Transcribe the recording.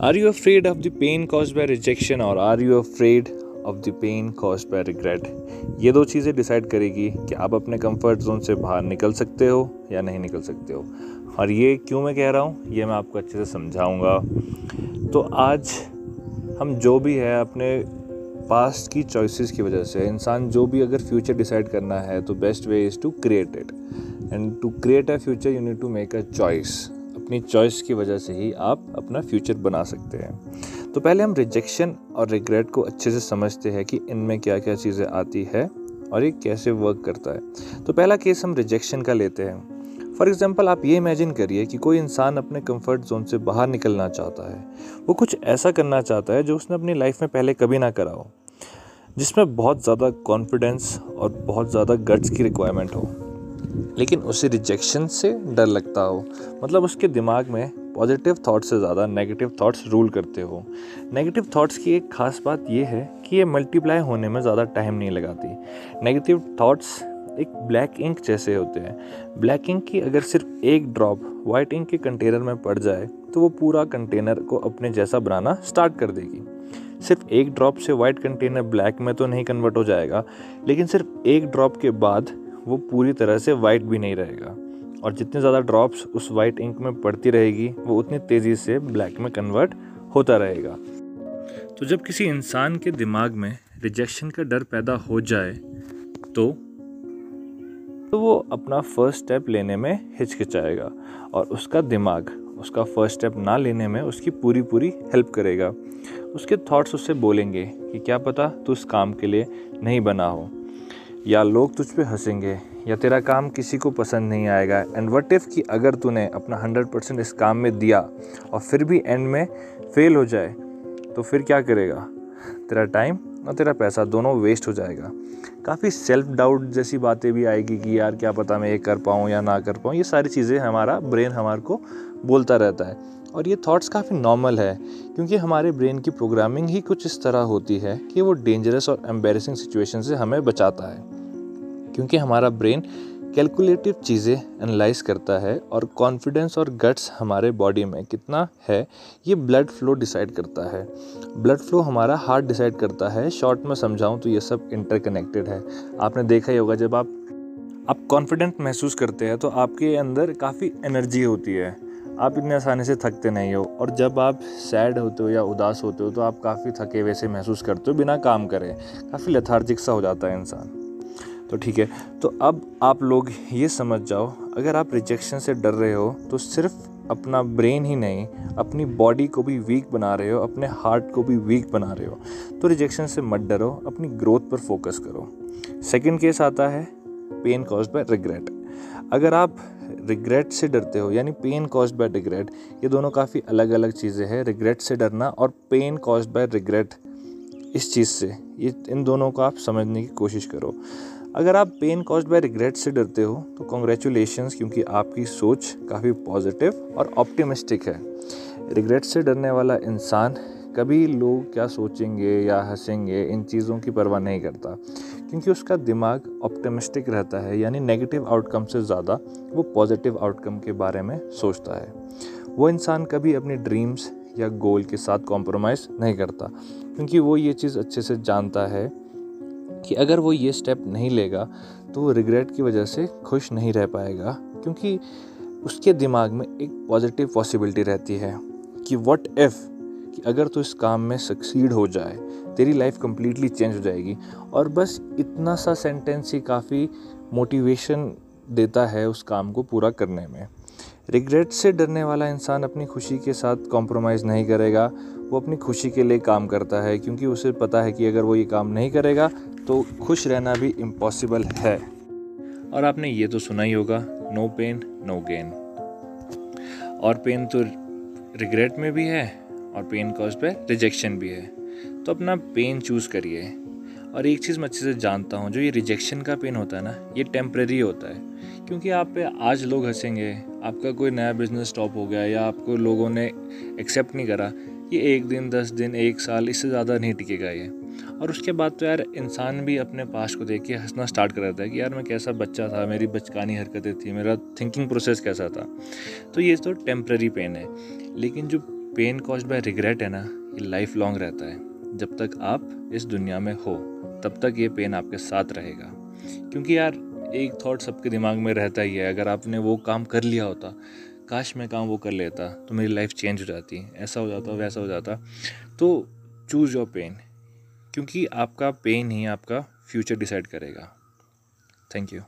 Are you afraid of the pain caused by rejection or are you afraid of the pain caused by regret? ये दो चीज़ें decide करेगी कि आप अपने कंफर्ट जोन से बाहर निकल सकते हो या नहीं निकल सकते हो। और ये क्यों मैं कह रहा हूँ? ये मैं आपको अच्छे से समझाऊँगा। तो आज हम जो भी है अपने पास्ट की चॉइसेस की वजह से, इंसान जो भी अगर फ्यूचर डिसाइड करना है तो best way is to create it and to create a future you need to make a choice अपनी चॉइस की वजह से ही आप अपना फ्यूचर बना सकते हैं। तो पहले हम रिजेक्शन और रिग्रेट को अच्छे से समझते हैं कि इनमें क्या क्या चीज़ें आती है और ये कैसे वर्क करता है। तो पहला केस हम रिजेक्शन का लेते हैं। फॉर एग्ज़ाम्पल आप ये इमेजिन करिए कि कोई इंसान अपने कंफर्ट जोन से बाहर निकलना चाहता है। वो कुछ ऐसा करना चाहता है जो उसने अपनी लाइफ में पहले कभी ना करा हो, जिसमें बहुत ज़्यादा कॉन्फिडेंस और बहुत ज़्यादा गट्स की रिक्वायरमेंट हो। लेकिन उसे रिजेक्शन से डर लगता हो। मतलब उसके दिमाग में पॉजिटिव थाट्स से ज़्यादा नेगेटिव थाट्स रूल करते हो। नेगेटिव थाट्स की एक खास बात यह है कि ये मल्टीप्लाई होने में ज़्यादा टाइम नहीं लगाती। नेगेटिव थाट्स एक ब्लैक इंक जैसे होते हैं। ब्लैक इंक की अगर सिर्फ़ एक ड्रॉप वाइट इंक के कंटेनर में पड़ जाए तो वो पूरा कंटेनर को अपने जैसा बनाना स्टार्ट कर देगी। सिर्फ़ एक ड्रॉप से वाइट कंटेनर ब्लैक में तो नहीं कन्वर्ट हो जाएगा, लेकिन सिर्फ़ एक ड्रॉप के बाद वो पूरी तरह से वाइट भी नहीं रहेगा। और जितने ज़्यादा ड्रॉप्स उस वाइट इंक में पड़ती रहेगी, वो उतनी तेज़ी से ब्लैक में कन्वर्ट होता रहेगा। तो जब किसी इंसान के दिमाग में रिजेक्शन का डर पैदा हो जाए तो तो वो अपना फ़र्स्ट स्टेप लेने में हिचकिचाएगा और उसका दिमाग, उसका फ़र्स्ट स्टेप ना लेने में उसकी पूरी पूरी हेल्प करेगा। उसके थॉट्स उससे बोलेंगे कि, क्या पता तू उस काम के लिए नहीं बना हो? या लोग तुझ पे हंसेंगे, या तेरा काम किसी को पसंद नहीं आएगा। एंड वट इफ़ कि अगर तूने अपना हंड्रेड परसेंट इस काम में दिया और फिर भी एंड में फेल हो जाए तो फिर क्या करेगा? तेरा टाइम और तेरा पैसा, दोनों वेस्ट हो जाएगा। काफ़ी सेल्फ डाउट जैसी बातें भी आएगी कि यार क्या पता मैं ये कर पाऊँ या ना कर पाऊँ। ये सारी चीज़ें हमारा ब्रेन हमारे को बोलता रहता है। और ये थॉट्स काफ़ी नॉर्मल है, क्योंकि हमारे ब्रेन की प्रोग्रामिंग ही कुछ इस तरह होती है कि वो डेंजरस और एम्बेरसिंग सिचुएशन से हमें बचाता है। क्योंकि हमारा ब्रेन कैलकुलेटिव चीज़ें एनालाइज करता है और कॉन्फिडेंस और गट्स हमारे बॉडी में कितना है, ये ब्लड फ्लो डिसाइड करता है। ब्लड फ्लो हमारा हार्ट डिसाइड करता है। शॉर्ट में समझाऊं तो ये सब इंटरकनेक्टेड है। आपने देखा ही होगा, जब आप आप कॉन्फिडेंट महसूस करते हैं तो आपके अंदर काफ़ी एनर्जी होती है। आप इतने आसानी से थकते नहीं हो और जब आप सैड होते हो या उदास होते हो तो आप काफ़ी थके वैसे महसूस करते हो, बिना काम करे। काफ़ी लथार्जिक सा हो जाता है इंसान। तो ठीक है। तो अब आप लोग ये समझ जाओ, अगर आप रिजेक्शन से डर रहे हो तो सिर्फ़ अपना ब्रेन ही नहीं, अपनी बॉडी को भी वीक बना रहे हो, अपने हार्ट को भी वीक बना रहे हो। तो रिजेक्शन से मत डरो, अपनी ग्रोथ पर फोकस करो। सेकंड केस आता है पेन कॉज बाय रिग्रेट अगर आप रिग्रेट से डरते हो, यानी पेन कॉज बाय रिग्रेट ये दोनों काफ़ी अलग अलग चीज़ें हैं रिग्रेट से डरना और पेन कॉज बाय रिग्रेट इस चीज़ से, ये इन दोनों को आप समझने की कोशिश करो। अगर आप पेन कॉज बाय रिग्रेट से डरते हो तो कॉन्ग्रेचुलेशन क्योंकि आपकी सोच काफ़ी पॉजिटिव और ऑप्टिमिस्टिक है। रिग्रेट से डरने वाला इंसान कभी लोग क्या सोचेंगे या हंसेंगे, इन चीज़ों की परवाह नहीं करता। क्योंकि उसका दिमाग ऑप्टिमिस्टिक रहता है, यानी नेगेटिव आउटकम से ज़्यादा वो पॉजिटिव आउटकम के बारे में सोचता है। वो इंसान कभी अपनी ड्रीम्स या गोल के साथ कॉम्प्रोमाइज़ नहीं करता, क्योंकि वो ये चीज़ अच्छे से जानता है कि अगर वो ये स्टेप नहीं लेगा तो वो रिग्रेट की वजह से खुश नहीं रह पाएगा, क्योंकि उसके दिमाग में एक पॉजिटिव पॉसिबिलिटी रहती है कि वट इफ़ कि अगर तो इस काम में सक्सीड हो जाए, तेरी लाइफ कम्प्लीटली चेंज हो जाएगी। और बस इतना सा सेंटेंस ही काफ़ी मोटिवेशन देता है उस काम को पूरा करने में। रिग्रेट से डरने वाला इंसान अपनी खुशी के साथ कॉम्प्रोमाइज़ नहीं करेगा। वो अपनी खुशी के लिए काम करता है, क्योंकि उसे पता है कि अगर वो ये काम नहीं करेगा तो खुश रहना भी इम्पॉसिबल है। और आपने ये तो सुना ही होगा नो पेन नो गेन और पेन तो रिग्रेट में भी है, और पेन कॉज पे रिजेक्शन भी है। तो अपना पेन चूज़ करिए। और एक चीज़ मैं अच्छे से जानता हूँ, जो ये रिजेक्शन का पेन होता है ना, ये टेम्प्रेरी होता है। क्योंकि आप पे आज लोग हंसेंगे, आपका कोई नया बिज़नेस स्टॉप हो गया, या आपको लोगों ने एक्सेप्ट नहीं करा, ये एक दिन, दस दिन, एक साल, इससे ज़्यादा नहीं टिकेगा ये। और उसके बाद तो यार इंसान भी अपने पास को देख के हंसना स्टार्ट कर देता है कि यार मैं कैसा बच्चा था, मेरी बचकानी हरकतें थी, मेरा थिंकिंग प्रोसेस कैसा था। तो ये तो टेम्प्रेरी पेन है। लेकिन जो पेन कॉज बाय रिग्रेट है ना, ये लाइफ लॉन्ग रहता है। जब तक आप इस दुनिया में हो, तब तक ये पेन आपके साथ रहेगा। क्योंकि यार, एक थॉट सबके दिमाग में रहता ही है। अगर आपने वो काम कर लिया होता, काश मैं काम वो कर लेता तो मेरी लाइफ चेंज हो जाती, ऐसा हो जाता, वैसा हो जाता। तो चूज़ योर पेन क्योंकि आपका पेन ही आपका फ्यूचर डिसाइड करेगा। Thank you